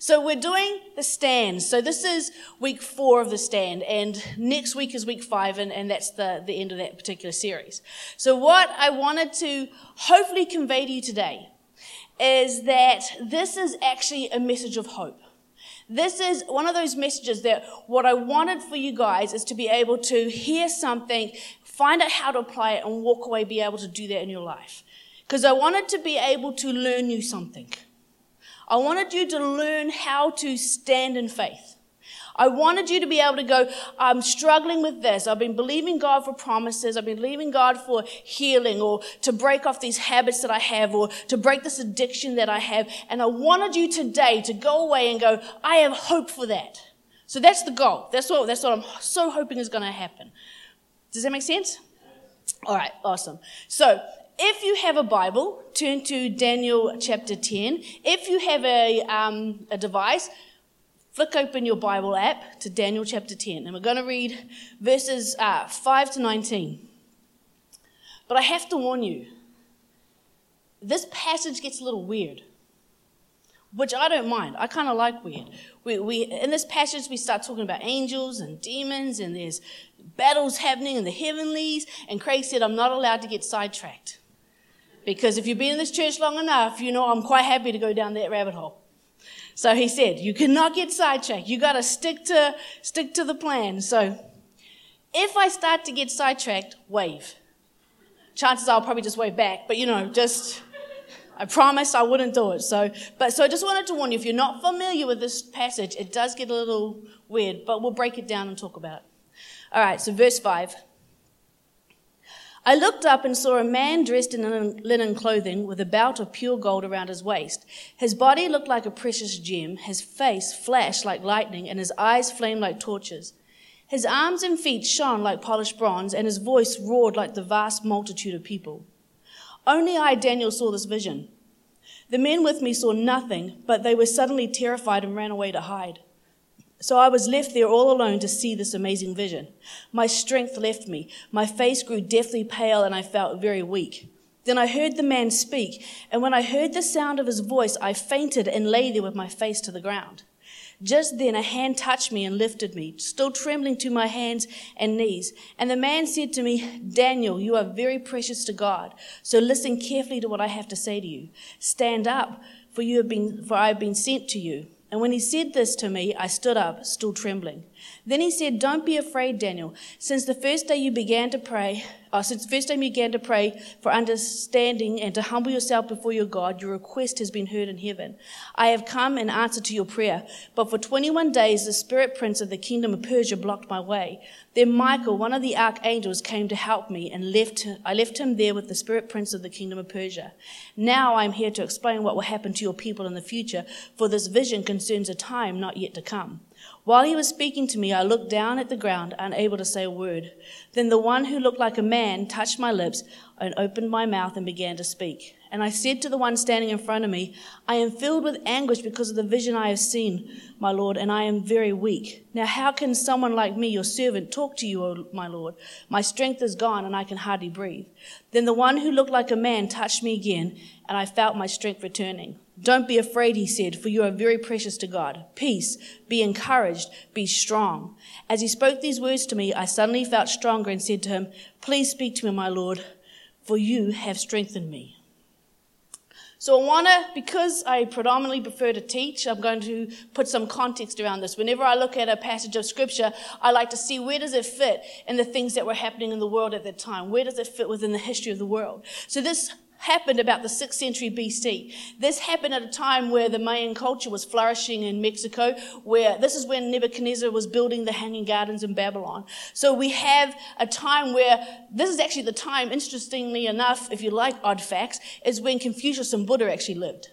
So we're doing the stand. So this is week four of the stand, and next week is week five, and, and that's the, the end of that particular series. So what I wanted to hopefully convey to you today is that this is actually a message of hope. This is one of those messages that what I wanted for you guys is to be able to hear something, find out how to apply it, and walk away, be able to do that in your life. Because I wanted to be able to learn you something. I wanted you to learn how to stand in faith. I wanted you to be able to go, I'm struggling with this. I've been believing God for promises. I've been believing God for healing or to break off these habits that I have or to break this addiction that I have. And I wanted you today to go away and go, I have hope for that. So that's the goal. That's what, that's what I'm so hoping is going to happen. Does that make sense? All right, awesome. So if you have a Bible, turn to Daniel chapter 10. If you have a, um, a device, flick open your Bible app to Daniel chapter 10. And we're going to read verses uh, 5 to 19. But I have to warn you, this passage gets a little weird, which I don't mind. I kind of like weird. We, we, in this passage, we start talking about angels and demons, and there's battles happening in the heavenlies. And Craig said, I'm not allowed to get sidetracked. Because if you've been in this church long enough, you know I'm quite happy to go down that rabbit hole. So he said, you cannot get sidetracked. You got to stick to stick to the plan. So if I start to get sidetracked, wave. Chances are I'll probably just wave back, but you know, just I promised I wouldn't do it. So, but so I just wanted to warn you if you're not familiar with this passage, it does get a little weird, but we'll break it down and talk about it. All right, so verse 5. I looked up and saw a man dressed in linen clothing with a belt of pure gold around his waist. His body looked like a precious gem, his face flashed like lightning, and his eyes flamed like torches. His arms and feet shone like polished bronze, and his voice roared like the vast multitude of people. Only I, Daniel, saw this vision. The men with me saw nothing, but they were suddenly terrified and ran away to hide. So I was left there all alone to see this amazing vision. My strength left me. My face grew deathly pale and I felt very weak. Then I heard the man speak, and when I heard the sound of his voice, I fainted and lay there with my face to the ground. Just then a hand touched me and lifted me, still trembling to my hands and knees. And the man said to me, Daniel, you are very precious to God. So listen carefully to what I have to say to you. Stand up, for you have been, for I have been sent to you. And when he said this to me, I stood up, still trembling. Then he said, Don't be afraid, Daniel. Since the first day you began to pray, uh, since the first time you began to pray for understanding and to humble yourself before your God, your request has been heard in heaven. I have come in answer to your prayer. But for 21 days, the spirit prince of the kingdom of Persia blocked my way. Then Michael, one of the archangels, came to help me and left, I left him there with the spirit prince of the kingdom of Persia. Now I am here to explain what will happen to your people in the future, for this vision concerns a time not yet to come. While he was speaking to me, I looked down at the ground, unable to say a word. Then the one who looked like a man touched my lips and opened my mouth and began to speak. And I said to the one standing in front of me, I am filled with anguish because of the vision I have seen, my Lord, and I am very weak. Now, how can someone like me, your servant, talk to you, O my Lord? My strength is gone and I can hardly breathe. Then the one who looked like a man touched me again, and I felt my strength returning. Don't be afraid, he said, for you are very precious to God. Peace, be encouraged, be strong. As he spoke these words to me, I suddenly felt stronger and said to him, Please speak to me, my Lord, for you have strengthened me. So I want to, because I predominantly prefer to teach, I'm going to put some context around this. Whenever I look at a passage of scripture, I like to see where does it fit in the things that were happening in the world at that time? Where does it fit within the history of the world? So this happened about the 6th century BC. This happened at a time where the Mayan culture was flourishing in Mexico, where this is when Nebuchadnezzar was building the Hanging Gardens in Babylon. So we have a time where this is actually the time, interestingly enough, if you like odd facts, is when Confucius and Buddha actually lived.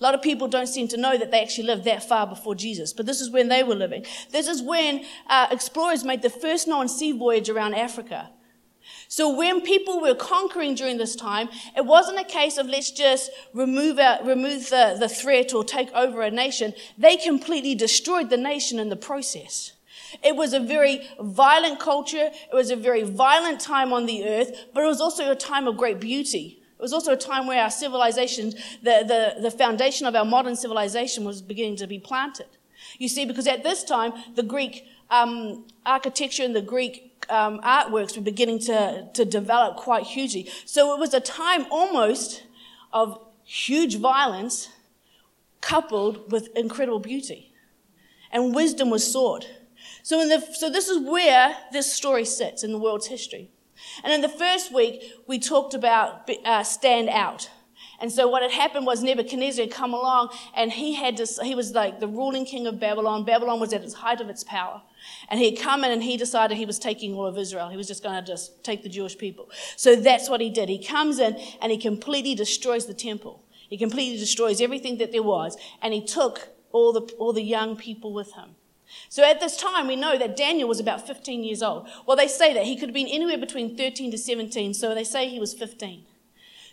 A lot of people don't seem to know that they actually lived that far before Jesus, but this is when they were living. This is when uh, explorers made the first known sea voyage around Africa. So when people were conquering during this time, it wasn't a case of let's just remove, remove the, the threat or take over a nation. They completely destroyed the nation in the process. It was a very violent culture. It was a very violent time on the earth, but it was also a time of great beauty. It was also a time where our civilization, the, the, the foundation of our modern civilization was beginning to be planted. You see, because at this time, the Greek um, architecture and the Greek um, artworks were beginning to, to develop quite hugely. So it was a time almost of huge violence coupled with incredible beauty. And wisdom was sought. So, the, so this is where this story sits in the world's history. And in the first week, we talked about uh, stand out. And so what had happened was Nebuchadnezzar had come along and he had this, he was like the ruling king of Babylon. Babylon was at its height of its power. And he had come in and he decided he was taking all of Israel. He was just going to just take the Jewish people. So that's what he did. He comes in and he completely destroys the temple. He completely destroys everything that there was. And he took all the, all the young people with him. So at this time, we know that Daniel was about 15 years old. Well, they say that he could have been anywhere between 13 to 17, so they say he was 15.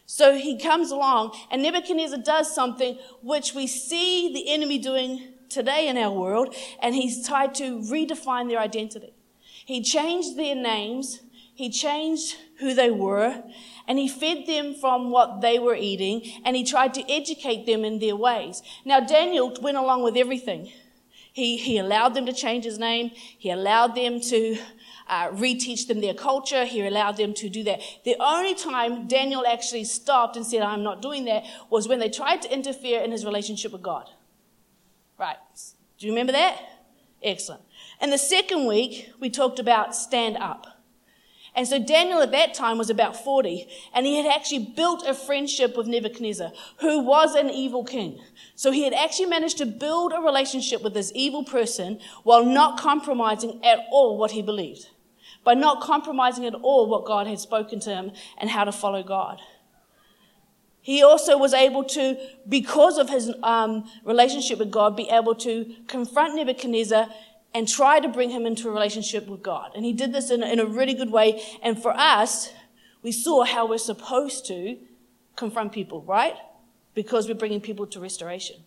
So he comes along, and Nebuchadnezzar does something which we see the enemy doing today in our world, and he's tried to redefine their identity. He changed their names, he changed who they were, and he fed them from what they were eating, and he tried to educate them in their ways. Now, Daniel went along with everything. He, he allowed them to change his name. He allowed them to uh, reteach them their culture. He allowed them to do that. The only time Daniel actually stopped and said, I'm not doing that, was when they tried to interfere in his relationship with God. Right. Do you remember that? Excellent. And the second week, we talked about stand up. And so Daniel at that time was about 40, and he had actually built a friendship with Nebuchadnezzar, who was an evil king. So he had actually managed to build a relationship with this evil person while not compromising at all what he believed, by not compromising at all what God had spoken to him and how to follow God. He also was able to, because of his um, relationship with God, be able to confront Nebuchadnezzar and try to bring him into a relationship with God. And he did this in, in a really good way. And for us, we saw how we're supposed to confront people, right? Because we're bringing people to restoration.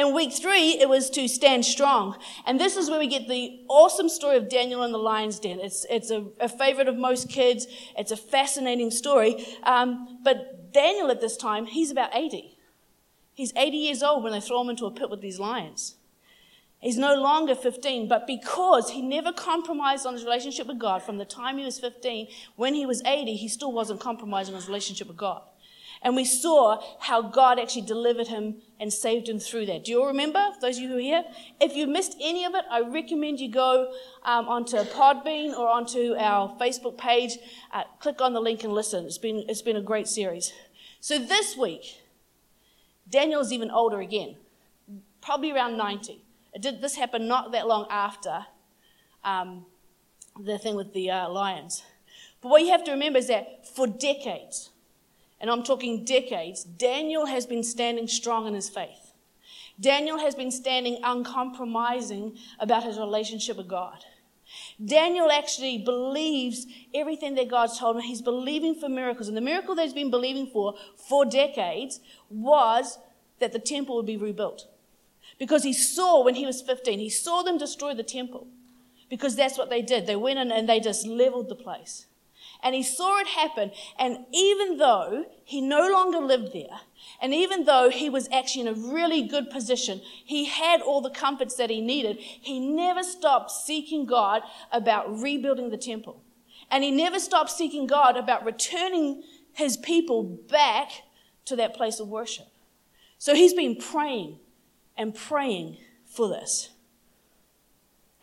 In week three, it was to stand strong. And this is where we get the awesome story of Daniel in the lion's den. It's, it's a, a favorite of most kids. It's a fascinating story. Um, but Daniel at this time, he's about 80. He's 80 years old when they throw him into a pit with these lions. He's no longer 15, but because he never compromised on his relationship with God from the time he was 15, when he was 80, he still wasn't compromising his relationship with God. And we saw how God actually delivered him and saved him through that. Do you all remember, those of you who are here? If you missed any of it, I recommend you go um, onto Podbean or onto our Facebook page. Uh, click on the link and listen. It's been, it's been a great series. So this week, Daniel's even older again, probably around 90. It did, this happened not that long after um, the thing with the uh, lions. But what you have to remember is that for decades, and I'm talking decades, Daniel has been standing strong in his faith. Daniel has been standing uncompromising about his relationship with God. Daniel actually believes everything that God's told him. He's believing for miracles. And the miracle that he's been believing for for decades was that the temple would be rebuilt. Because he saw when he was 15, he saw them destroy the temple. Because that's what they did. They went in and they just leveled the place. And he saw it happen. And even though he no longer lived there, and even though he was actually in a really good position, he had all the comforts that he needed, he never stopped seeking God about rebuilding the temple. And he never stopped seeking God about returning his people back to that place of worship. So he's been praying and praying for this.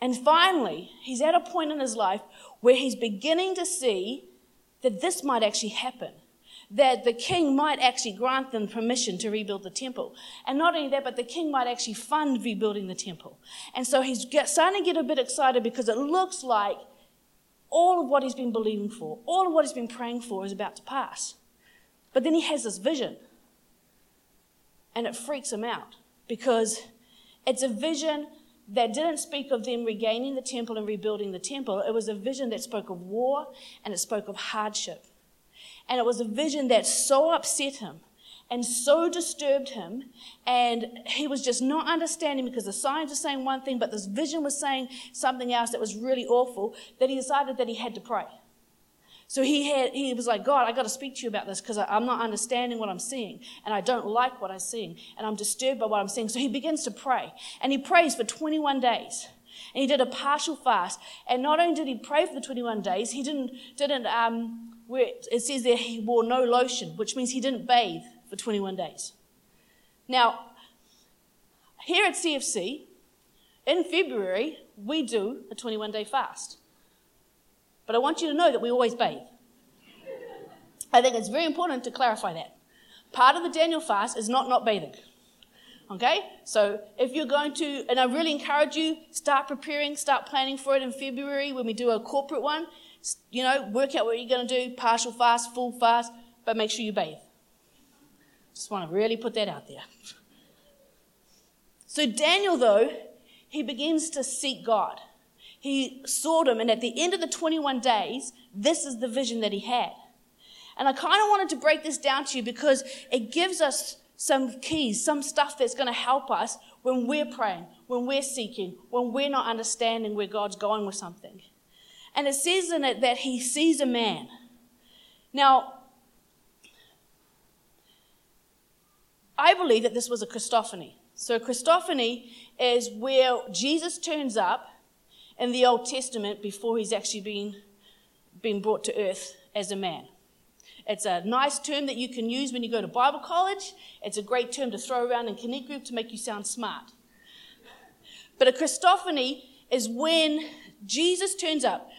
And finally, he's at a point in his life where he's beginning to see that this might actually happen. That the king might actually grant them permission to rebuild the temple. And not only that, but the king might actually fund rebuilding the temple. And so he's starting to get a bit excited because it looks like all of what he's been believing for, all of what he's been praying for is about to pass. But then he has this vision. And it freaks him out because it's a vision that didn't speak of them regaining the temple and rebuilding the temple. It was a vision that spoke of war and it spoke of hardship. And it was a vision that so upset him and so disturbed him. And he was just not understanding because the signs were saying one thing, but this vision was saying something else that was really awful that he decided that he had to pray. So he had, he was like, God, I got to speak to you about this because I'm not understanding what I'm seeing and I don't like what I'm seeing and I'm disturbed by what I'm seeing. So he begins to pray and he prays for 21 days and he did a partial fast. And not only did he pray for the 21 days, he didn't, didn't, um, it says there he wore no lotion, which means he didn't bathe for 21 days. Now, here at CFC, in February, we do a 21 day fast. But I want you to know that we always bathe. I think it's very important to clarify that. Part of the Daniel fast is not not bathing. Okay? So if you're going to, and I really encourage you, start preparing, start planning for it in February when we do a corporate one. You know, work out what you're going to do, partial fast, full fast, but make sure you bathe. Just want to really put that out there. So Daniel, though, he begins to seek God. He sought him, and at the end of the 21 days, this is the vision that he had. And I kind of wanted to break this down to you because it gives us some keys, some stuff that's going to help us when we're praying, when we're seeking, when we're not understanding where God's going with something. And it says in it that he sees a man. Now, I believe that this was a Christophany. So, a Christophany is where Jesus turns up in the Old Testament before he's actually been, been brought to earth as a man. It's a nice term that you can use when you go to Bible college. It's a great term to throw around in Connect Group to make you sound smart. But a Christophany is when Jesus turns up.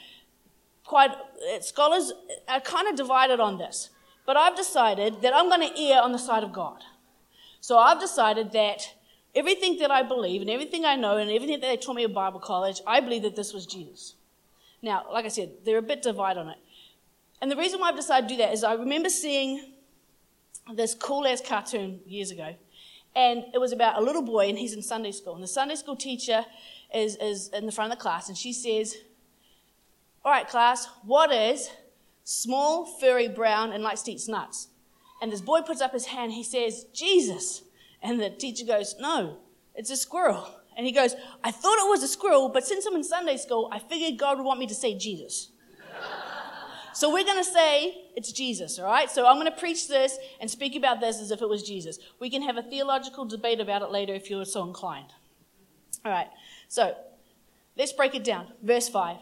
Quite uh, scholars are kind of divided on this, but I've decided that I'm going to err on the side of God. So I've decided that everything that I believe and everything I know and everything that they taught me at Bible college, I believe that this was Jesus. Now, like I said, they're a bit divided on it. And the reason why I've decided to do that is I remember seeing this cool ass cartoon years ago. And it was about a little boy, and he's in Sunday school. And the Sunday school teacher is, is in the front of the class, and she says, All right, class, what is small, furry, brown, and likes to eat nuts? And this boy puts up his hand, he says, Jesus. And the teacher goes, No, it's a squirrel. And he goes, I thought it was a squirrel, but since I'm in Sunday school, I figured God would want me to say Jesus. so we're going to say it's Jesus, all right? So I'm going to preach this and speak about this as if it was Jesus. We can have a theological debate about it later if you're so inclined. All right, so let's break it down. Verse 5.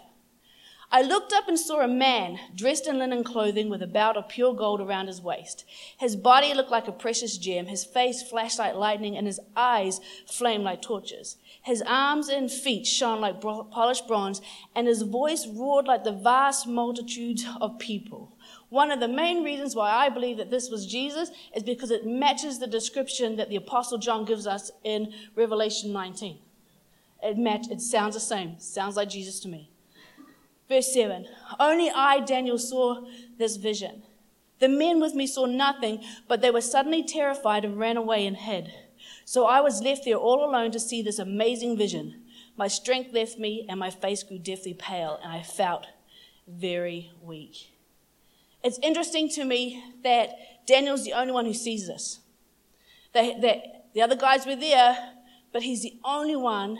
I looked up and saw a man dressed in linen clothing with a belt of pure gold around his waist. His body looked like a precious gem, his face flashed like lightning, and his eyes flamed like torches. His arms and feet shone like polished bronze, and his voice roared like the vast multitudes of people. One of the main reasons why I believe that this was Jesus is because it matches the description that the Apostle John gives us in Revelation 19. It, match, it sounds the same, sounds like Jesus to me. Verse 7 Only I, Daniel, saw this vision. The men with me saw nothing, but they were suddenly terrified and ran away and hid. So I was left there all alone to see this amazing vision. My strength left me, and my face grew deathly pale, and I felt very weak. It's interesting to me that Daniel's the only one who sees this. That, the other guys were there, but he's the only one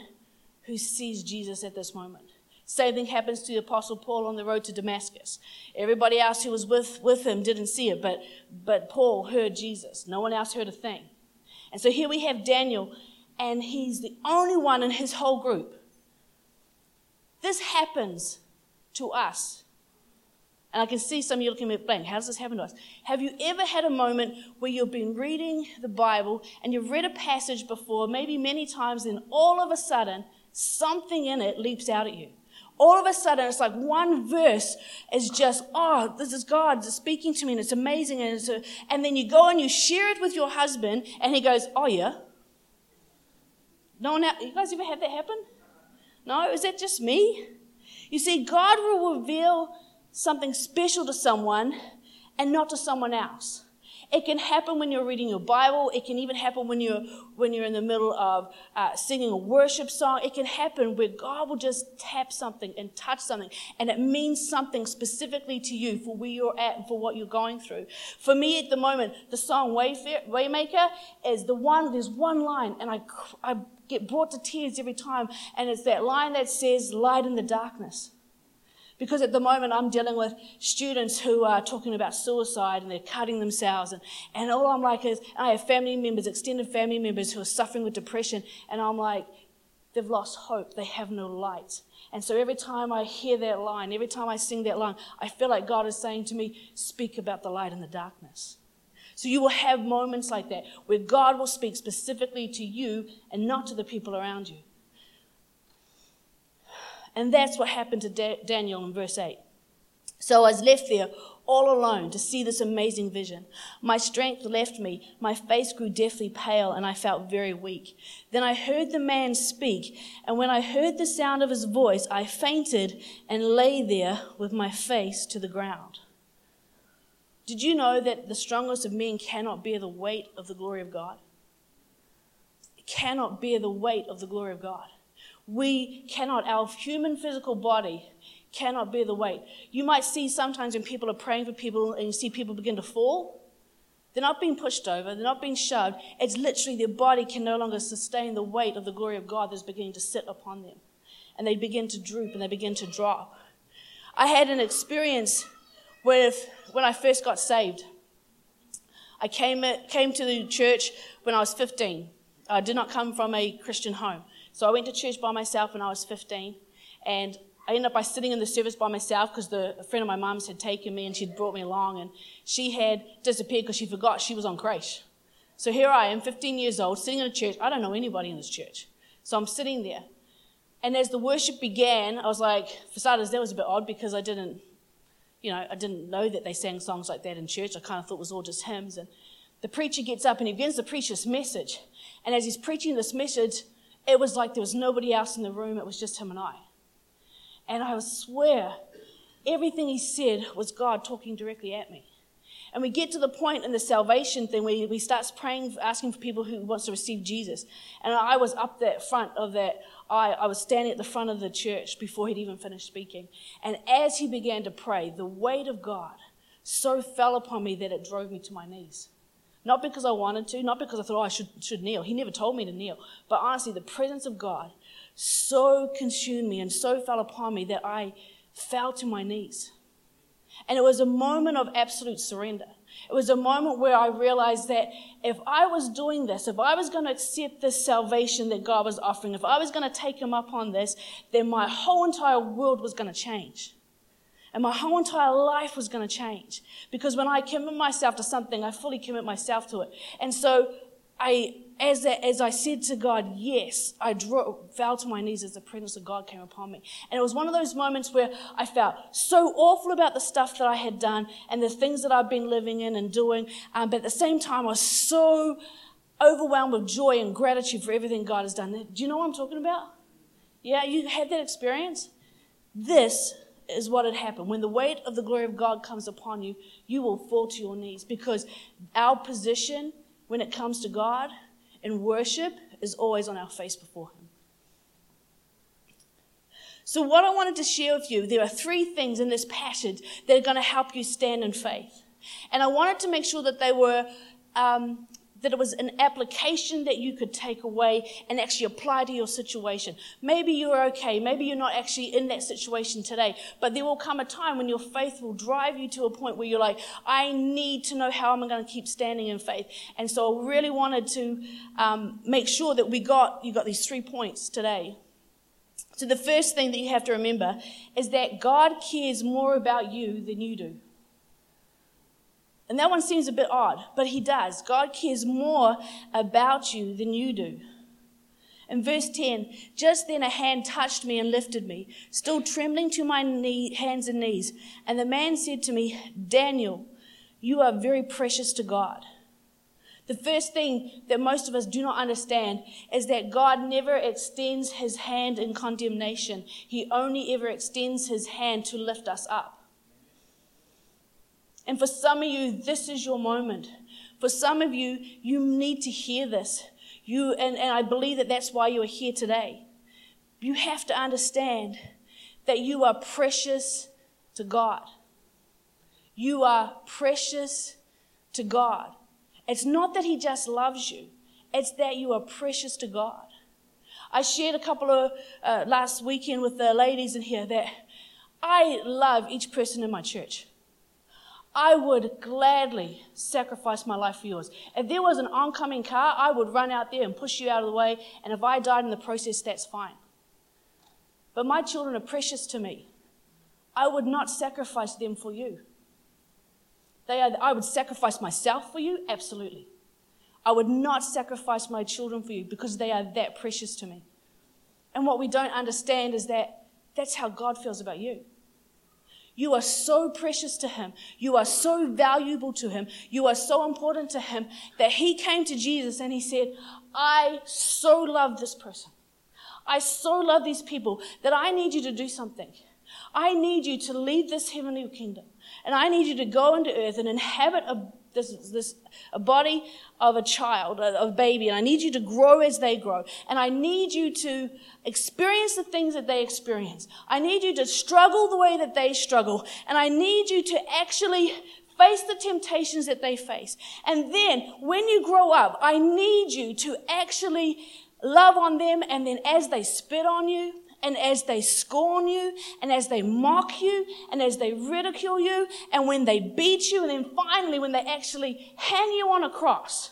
who sees Jesus at this moment. Same thing happens to the Apostle Paul on the road to Damascus. Everybody else who was with, with him didn't see it, but, but Paul heard Jesus. No one else heard a thing. And so here we have Daniel, and he's the only one in his whole group. This happens to us. And I can see some of you looking at me blank. How does this happen to us? Have you ever had a moment where you've been reading the Bible and you've read a passage before, maybe many times, and all of a sudden, something in it leaps out at you? All of a sudden it's like one verse is just oh this is god speaking to me and it's amazing and, it's a, and then you go and you share it with your husband and he goes oh yeah. No one you guys ever had that happen? No is that just me? You see god will reveal something special to someone and not to someone else it can happen when you're reading your Bible. It can even happen when you're, when you're in the middle of uh, singing a worship song. It can happen where God will just tap something and touch something, and it means something specifically to you for where you're at and for what you're going through. For me at the moment, the song Waymaker is the one, there's one line, and I, I get brought to tears every time, and it's that line that says, Light in the darkness. Because at the moment, I'm dealing with students who are talking about suicide and they're cutting themselves. And, and all I'm like is, I have family members, extended family members who are suffering with depression. And I'm like, they've lost hope. They have no light. And so every time I hear that line, every time I sing that line, I feel like God is saying to me, speak about the light in the darkness. So you will have moments like that where God will speak specifically to you and not to the people around you. And that's what happened to da- Daniel in verse 8. So I was left there all alone to see this amazing vision. My strength left me, my face grew deathly pale, and I felt very weak. Then I heard the man speak, and when I heard the sound of his voice, I fainted and lay there with my face to the ground. Did you know that the strongest of men cannot bear the weight of the glory of God? It cannot bear the weight of the glory of God. We cannot, our human physical body cannot bear the weight. You might see sometimes when people are praying for people and you see people begin to fall. They're not being pushed over, they're not being shoved. It's literally their body can no longer sustain the weight of the glory of God that's beginning to sit upon them. And they begin to droop and they begin to drop. I had an experience if, when I first got saved. I came, came to the church when I was 15. I did not come from a Christian home. So I went to church by myself when I was 15, and I ended up by sitting in the service by myself because a friend of my mom's had taken me and she'd brought me along, and she had disappeared because she forgot she was on creche. So here I am, 15 years old, sitting in a church. I don't know anybody in this church. So I'm sitting there. And as the worship began, I was like, for starters, that was a bit odd because I didn't, you know, I didn't know that they sang songs like that in church. I kind of thought it was all just hymns. And the preacher gets up and he begins to preach this message. And as he's preaching this message, it was like there was nobody else in the room, it was just him and I. And I swear, everything he said was God talking directly at me. And we get to the point in the salvation thing where we start praying, asking for people who wants to receive Jesus. And I was up that front of that. I, I was standing at the front of the church before he'd even finished speaking. And as he began to pray, the weight of God so fell upon me that it drove me to my knees. Not because I wanted to, not because I thought oh, I should, should kneel. He never told me to kneel. But honestly, the presence of God so consumed me and so fell upon me that I fell to my knees. And it was a moment of absolute surrender. It was a moment where I realized that if I was doing this, if I was going to accept this salvation that God was offering, if I was going to take Him up on this, then my whole entire world was going to change. And my whole entire life was going to change. Because when I commit myself to something, I fully commit myself to it. And so I, as, as I said to God, yes, I drew, fell to my knees as the presence of God came upon me. And it was one of those moments where I felt so awful about the stuff that I had done and the things that I've been living in and doing. Um, but at the same time, I was so overwhelmed with joy and gratitude for everything God has done. Do you know what I'm talking about? Yeah, you had that experience? This is what had happened. When the weight of the glory of God comes upon you, you will fall to your knees because our position when it comes to God in worship is always on our face before Him. So, what I wanted to share with you, there are three things in this passage that are going to help you stand in faith. And I wanted to make sure that they were um, that it was an application that you could take away and actually apply to your situation. Maybe you're okay. Maybe you're not actually in that situation today, but there will come a time when your faith will drive you to a point where you're like, I need to know how am I going to keep standing in faith. And so I really wanted to um, make sure that we got, you got these three points today. So the first thing that you have to remember is that God cares more about you than you do. And that one seems a bit odd, but he does. God cares more about you than you do. In verse 10, just then a hand touched me and lifted me, still trembling to my knee, hands and knees. And the man said to me, Daniel, you are very precious to God. The first thing that most of us do not understand is that God never extends his hand in condemnation. He only ever extends his hand to lift us up. And for some of you, this is your moment. For some of you, you need to hear this. You, and, and I believe that that's why you are here today. You have to understand that you are precious to God. You are precious to God. It's not that He just loves you, it's that you are precious to God. I shared a couple of uh, last weekend with the ladies in here that I love each person in my church. I would gladly sacrifice my life for yours. If there was an oncoming car, I would run out there and push you out of the way, and if I died in the process, that's fine. But my children are precious to me. I would not sacrifice them for you. They are, I would sacrifice myself for you, absolutely. I would not sacrifice my children for you because they are that precious to me. And what we don't understand is that that's how God feels about you. You are so precious to Him. You are so valuable to Him. You are so important to Him that He came to Jesus and He said, I so love this person. I so love these people that I need you to do something. I need you to lead this heavenly kingdom. And I need you to go into earth and inhabit a this, this a body of a child, of a baby, and I need you to grow as they grow. And I need you to experience the things that they experience. I need you to struggle the way that they struggle. And I need you to actually face the temptations that they face. And then when you grow up, I need you to actually love on them. And then as they spit on you, and as they scorn you, and as they mock you, and as they ridicule you, and when they beat you, and then finally when they actually hang you on a cross,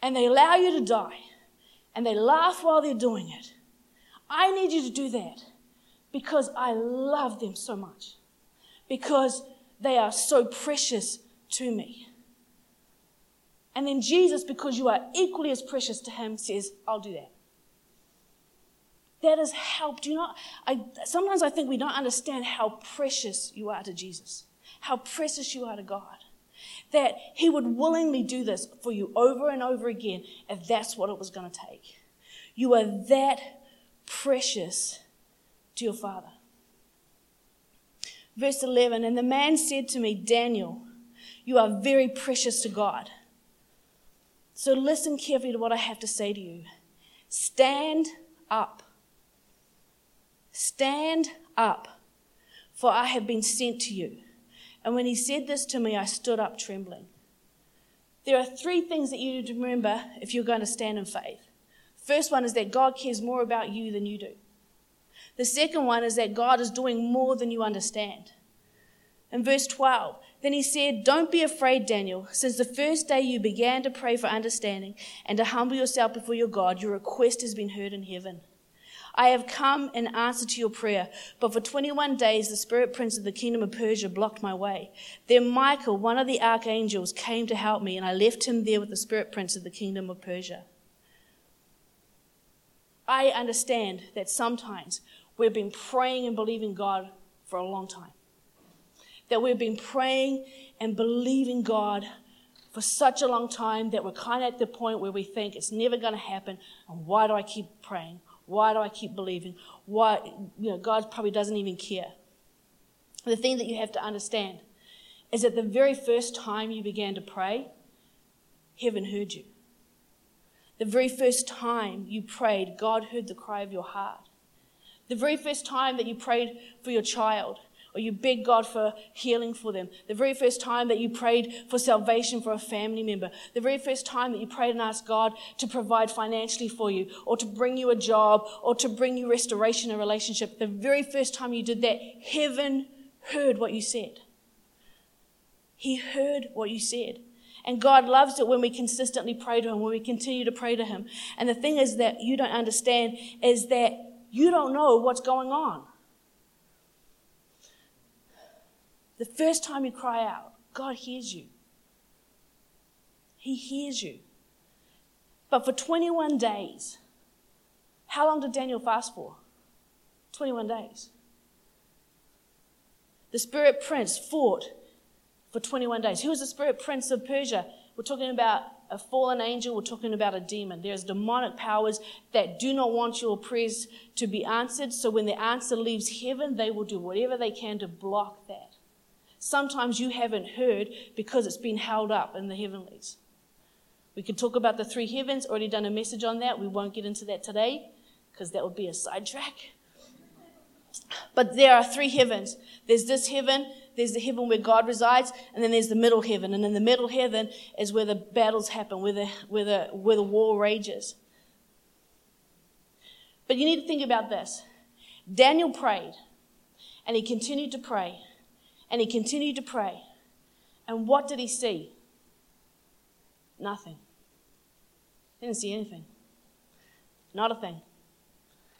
and they allow you to die, and they laugh while they're doing it, I need you to do that because I love them so much, because they are so precious to me. And then Jesus, because you are equally as precious to him, says, I'll do that. That has helped. You know, I, sometimes I think we don't understand how precious you are to Jesus, how precious you are to God. That He would willingly do this for you over and over again if that's what it was going to take. You are that precious to your Father. Verse 11 And the man said to me, Daniel, you are very precious to God. So listen carefully to what I have to say to you. Stand up Stand up, for I have been sent to you. And when he said this to me, I stood up trembling. There are three things that you need to remember if you're going to stand in faith. First one is that God cares more about you than you do. The second one is that God is doing more than you understand. In verse 12, then he said, Don't be afraid, Daniel. Since the first day you began to pray for understanding and to humble yourself before your God, your request has been heard in heaven. I have come in answer to your prayer, but for 21 days the spirit prince of the kingdom of Persia blocked my way. Then Michael, one of the archangels, came to help me, and I left him there with the spirit prince of the kingdom of Persia. I understand that sometimes we've been praying and believing God for a long time. That we've been praying and believing God for such a long time that we're kind of at the point where we think it's never going to happen. And why do I keep praying? Why do I keep believing? Why, you know, God probably doesn't even care. The thing that you have to understand is that the very first time you began to pray, heaven heard you. The very first time you prayed, God heard the cry of your heart. The very first time that you prayed for your child, or you begged God for healing for them. The very first time that you prayed for salvation for a family member. The very first time that you prayed and asked God to provide financially for you, or to bring you a job, or to bring you restoration in a relationship. The very first time you did that, heaven heard what you said. He heard what you said. And God loves it when we consistently pray to Him, when we continue to pray to Him. And the thing is that you don't understand is that you don't know what's going on. The first time you cry out, God hears you. He hears you. But for 21 days, how long did Daniel fast for? 21 days. The spirit prince fought for 21 days. Who was the spirit prince of Persia? We're talking about a fallen angel, we're talking about a demon. There's demonic powers that do not want your prayers to be answered. So when the answer leaves heaven, they will do whatever they can to block that. Sometimes you haven't heard because it's been held up in the heavenlies. We could talk about the three heavens, already done a message on that. We won't get into that today because that would be a sidetrack. But there are three heavens. There's this heaven, there's the heaven where God resides, and then there's the middle heaven. And in the middle heaven is where the battles happen, where the, where the, where the war rages. But you need to think about this. Daniel prayed. And he continued to pray. And he continued to pray. And what did he see? Nothing. Didn't see anything. Not a thing.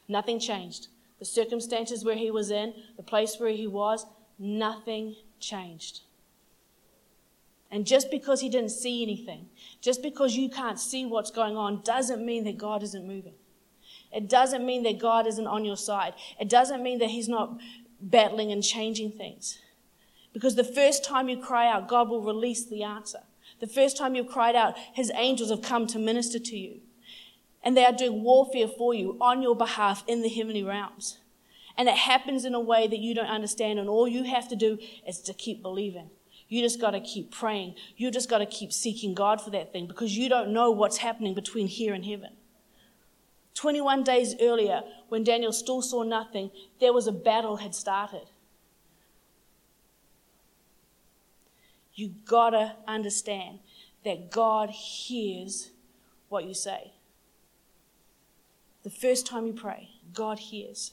Nothing changed. The circumstances where he was in, the place where he was, nothing changed. And just because he didn't see anything, just because you can't see what's going on, doesn't mean that God isn't moving. It doesn't mean that God isn't on your side. It doesn't mean that he's not battling and changing things. Because the first time you cry out, God will release the answer. The first time you've cried out, his angels have come to minister to you. And they are doing warfare for you on your behalf in the heavenly realms. And it happens in a way that you don't understand. And all you have to do is to keep believing. You just got to keep praying. You just got to keep seeking God for that thing because you don't know what's happening between here and heaven. 21 days earlier, when Daniel still saw nothing, there was a battle had started. You gotta understand that God hears what you say. The first time you pray, God hears.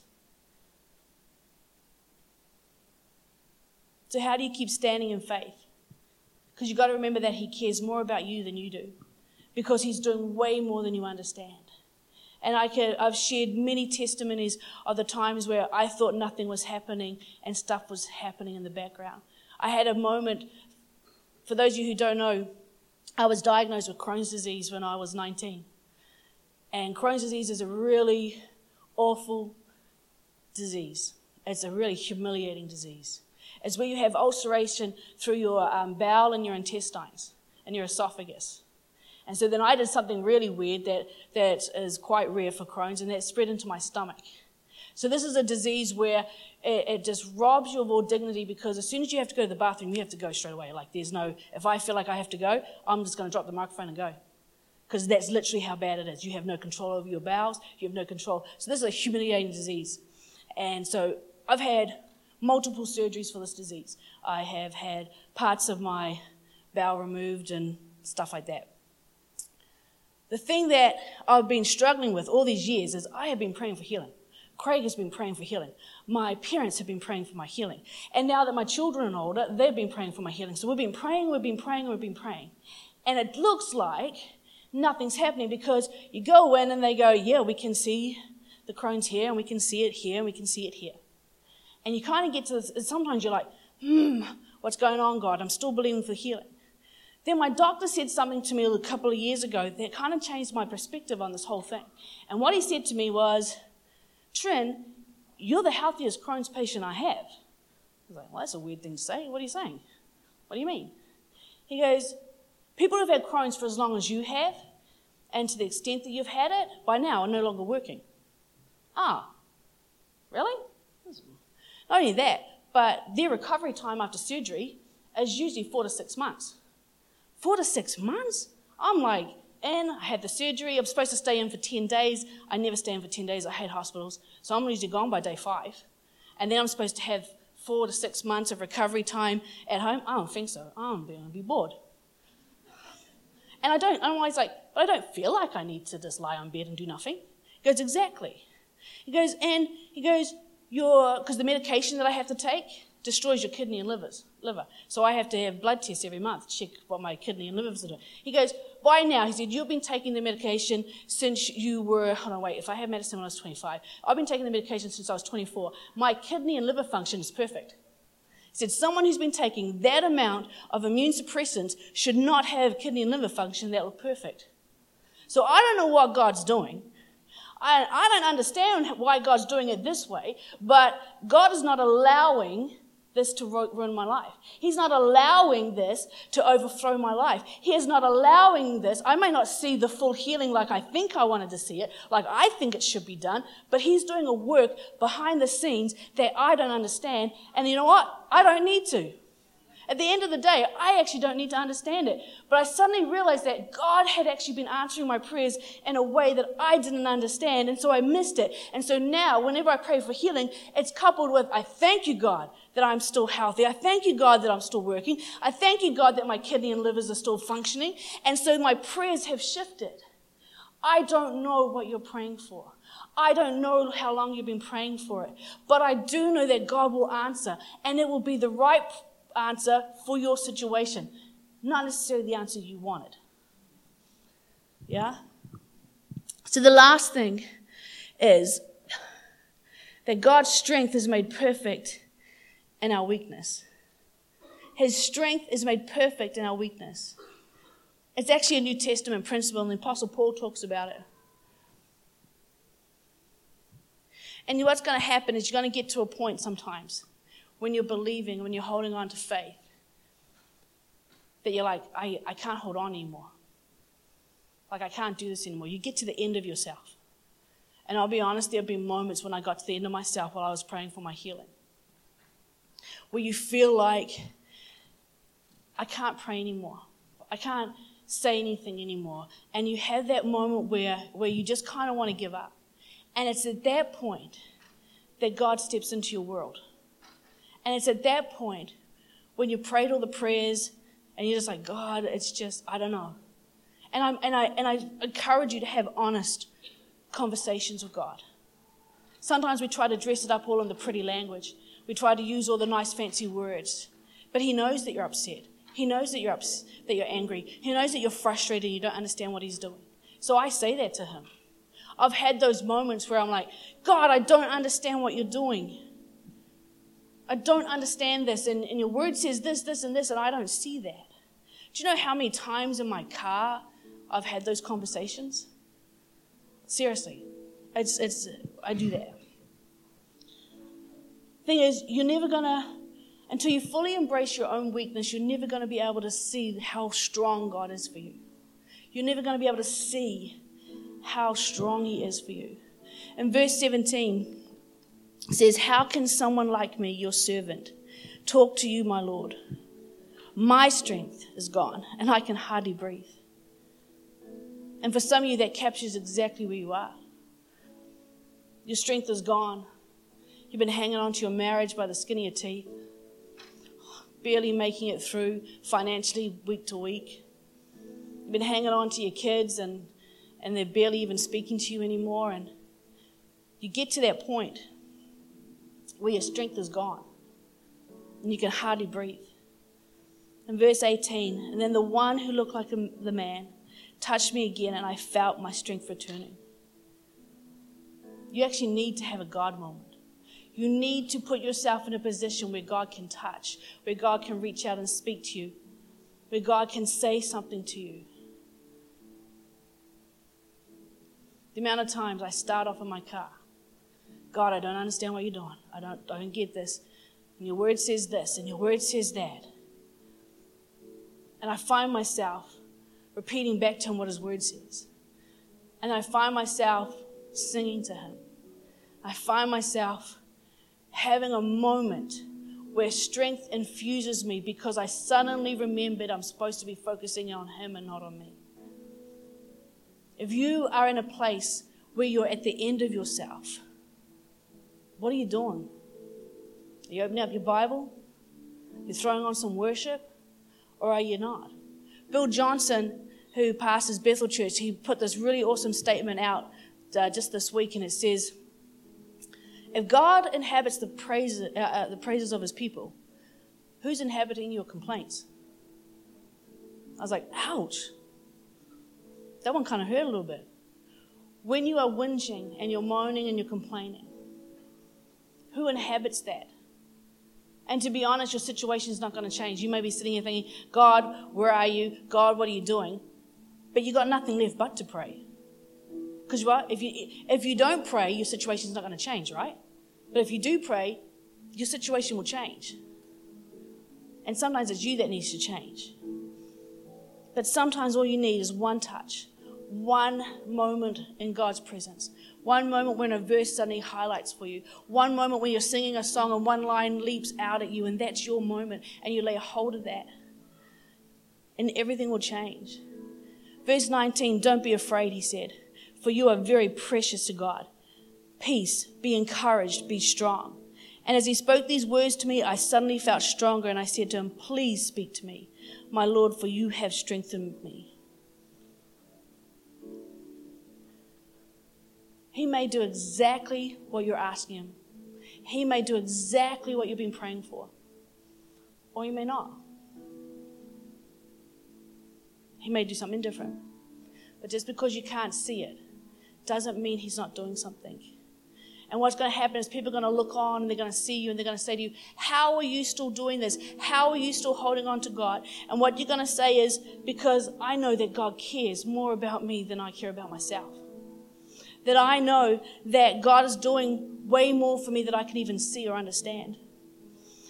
So, how do you keep standing in faith? Because you've got to remember that He cares more about you than you do, because He's doing way more than you understand. And I can, I've shared many testimonies of the times where I thought nothing was happening and stuff was happening in the background. I had a moment, for those of you who don't know, I was diagnosed with Crohn's disease when I was 19. And Crohn's disease is a really awful disease. It's a really humiliating disease. It's where you have ulceration through your um, bowel and your intestines and your esophagus. And so then I did something really weird that, that is quite rare for Crohn's, and that spread into my stomach. So this is a disease where it, it, just robs you of all dignity because as soon as you have to go to the bathroom, you have to go straight away. Like there's no, if I feel like I have to go, I'm just going to drop the microphone and go. Because that's literally how bad it is. You have no control over your bowels. You have no control. So this is a humiliating disease. And so I've had multiple surgeries for this disease. I have had parts of my bowel removed and stuff like that. The thing that I've been struggling with all these years is I have been praying for healing. Craig has been praying for healing. My parents have been praying for my healing. And now that my children are older, they've been praying for my healing. So we've been praying, we've been praying, we've been praying. And it looks like nothing's happening because you go in and they go, yeah, we can see the Crohn's here and we can see it here and we can see it here. And you kind of get to this, sometimes you're like, hmm, what's going on, God? I'm still believing for healing. Then my doctor said something to me a couple of years ago that kind of changed my perspective on this whole thing. And what he said to me was, Trin, you're the healthiest Crohn's patient I have. I was like, well, that's a weird thing to say. What are you saying? What do you mean? He goes, people who've had Crohn's for as long as you have, and to the extent that you've had it, by now are no longer working. Ah, really? Not only that, but their recovery time after surgery is usually four to six months. Four to six months? I'm like, and I had the surgery. I'm supposed to stay in for 10 days. I never stay in for 10 days. I hate hospitals. So I'm usually gone by day five. And then I'm supposed to have four to six months of recovery time at home. I don't think so. I'm going to be bored. And I don't, I'm always like, but I don't feel like I need to just lie on bed and do nothing. He goes, exactly. He goes, and he goes, your, because the medication that I have to take, destroys your kidney and livers, liver. So I have to have blood tests every month, check what my kidney and livers are doing. He goes, by now, he said, you've been taking the medication since you were, hold on, wait, if I had medicine when I was 25, I've been taking the medication since I was 24. My kidney and liver function is perfect. He said, someone who's been taking that amount of immune suppressants should not have kidney and liver function that look perfect. So I don't know what God's doing. I, I don't understand why God's doing it this way, but God is not allowing this to ruin my life. He's not allowing this to overthrow my life. He is not allowing this. I may not see the full healing like I think I wanted to see it, like I think it should be done, but He's doing a work behind the scenes that I don't understand. And you know what? I don't need to. At the end of the day, I actually don't need to understand it. But I suddenly realized that God had actually been answering my prayers in a way that I didn't understand, and so I missed it. And so now, whenever I pray for healing, it's coupled with, I thank you, God, that I'm still healthy. I thank you, God, that I'm still working. I thank you, God, that my kidney and livers are still functioning. And so my prayers have shifted. I don't know what you're praying for. I don't know how long you've been praying for it, but I do know that God will answer, and it will be the right answer for your situation, not necessarily the answer you wanted. Yeah? So the last thing is that God's strength is made perfect in our weakness. His strength is made perfect in our weakness. It's actually a New Testament principle, and the Apostle Paul talks about it. And what's going to happen is you're going to get to a point sometimes when you're believing, when you're holding on to faith, that you're like, I, I can't hold on anymore. Like, I can't do this anymore. You get to the end of yourself. And I'll be honest, there have been moments when I got to the end of myself while I was praying for my healing, where you feel like, I can't pray anymore. I can't say anything anymore. And you have that moment where, where you just kind of want to give up. And it's at that point that God steps into your world. And it's at that point when you prayed all the prayers and you're just like, God, it's just, I don't know. And, i and, I, and I encourage you to have honest conversations with God. Sometimes we try to dress it up all in the pretty language. We try to use all the nice fancy words. But He knows that you're upset. He knows that you're, ups- that you're angry. He knows that you're frustrated and you don't understand what He's doing. So I say that to Him. I've had those moments where I'm like, God, I don't understand what you're doing. I don't understand this. And, and your word says this, this, and this, and I don't see that. Do you know how many times in my car I've had those conversations? Seriously. It's, it's, I do that. Thing is, you're never to, until you fully embrace your own weakness, you're never to be able to see how strong God is for you. You're never to be able to see how strong He is for you. In verse 17, says, How can someone like me, your servant, talk to you, my Lord? My strength is gone, and I can hardly breathe. And for some of you, that captures exactly where you are. Your strength is gone. You've been hanging on to your marriage by the skin of your teeth, barely making it through financially week to week. You've been hanging on to your kids, and, and they're barely even speaking to you anymore. And you get to that point where your strength is gone and you can hardly breathe. In verse 18, and then the one who looked like the man touched me again, and I felt my strength returning. You actually need to have a God moment. You need to put yourself in a position where God can touch, where God can reach out and speak to you, where God can say something to you. The amount of times I start off in my car God, I don't understand what you're doing. I don't, I don't get this. And your word says this, and your word says that. And I find myself repeating back to him what his word says. And I find myself singing to him. I find myself having a moment where strength infuses me because I suddenly remembered I'm supposed to be focusing on him and not on me. If you are in a place where you're at the end of yourself, what are you doing? Are you opening up your Bible? You're throwing on some worship? Or are you not? Bill Johnson, who pastors Bethel Church, he put this really awesome statement out uh, just this week, and it says, If God inhabits the praises, uh, uh, the praises of his people, who's inhabiting your complaints? I was like, ouch. That one kind of hurt a little bit. When you are whinging and you're moaning and you're complaining, who inhabits that? And to be honest, your situation is not going to change. You may be sitting here thinking, God, where are you? God, what are you doing? But you've got nothing left but to pray. Because if you if you don't pray, your situation is not going to change, right? But if you do pray, your situation will change. And sometimes it's you that needs to change. But sometimes all you need is one touch, one moment in God's presence, one moment when a verse suddenly highlights for you. One moment when you're singing a song and one line leaps out at you, and that's your moment, and you lay hold of that. And everything will change. Verse 19 Don't be afraid, he said, for you are very precious to God. Peace, be encouraged, be strong. And as he spoke these words to me, I suddenly felt stronger, and I said to him, Please speak to me, my Lord, for you have strengthened me. He may do exactly what you're asking Him. He may do exactly what you've been praying for, or He may not. He may do something different. But just because you can't see it doesn't mean He's not doing something. And what's going to happen is people are going to look on and they're going to see you and they're going to say to you, How are you still doing this? How are you still holding on to God? And what you're going to say is, Because I know that God cares more about me than I care about myself. That I know that God is doing way more for me than I can even see or understand.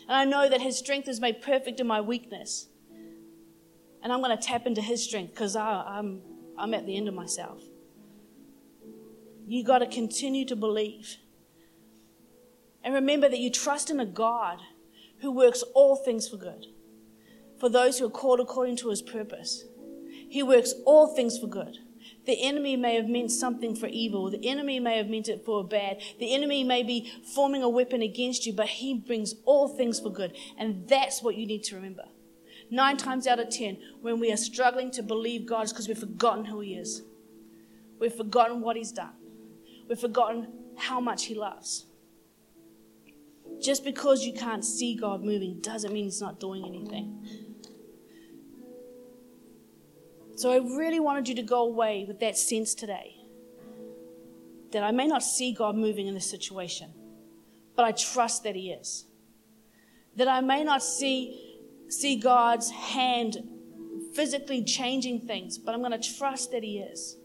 And I know that His strength is made perfect in my weakness. And I'm going to tap into His strength because I'm, I'm at the end of myself. You got to continue to believe. And remember that you trust in a God who works all things for good for those who are called according to his purpose. He works all things for good. The enemy may have meant something for evil. The enemy may have meant it for bad. The enemy may be forming a weapon against you, but he brings all things for good. And that's what you need to remember. Nine times out of ten, when we are struggling to believe God, is because we've forgotten who he is. We've forgotten what he's done. We've forgotten how much he loves. Just because you can't see God moving doesn't mean He's not doing anything. So I really wanted you to go away with that sense today that I may not see God moving in this situation, but I trust that He is. That I may not see, see God's hand physically changing things, but I'm going to trust that He is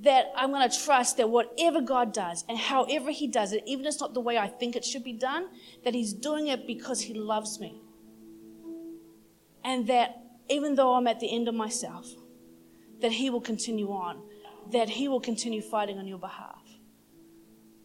that I'm going to trust that whatever God does and however He does it, even if it's not the way I think it should be done, that He's doing it because He loves me. And that even though I'm at the end of myself, that He will continue on, that He will continue fighting on your behalf.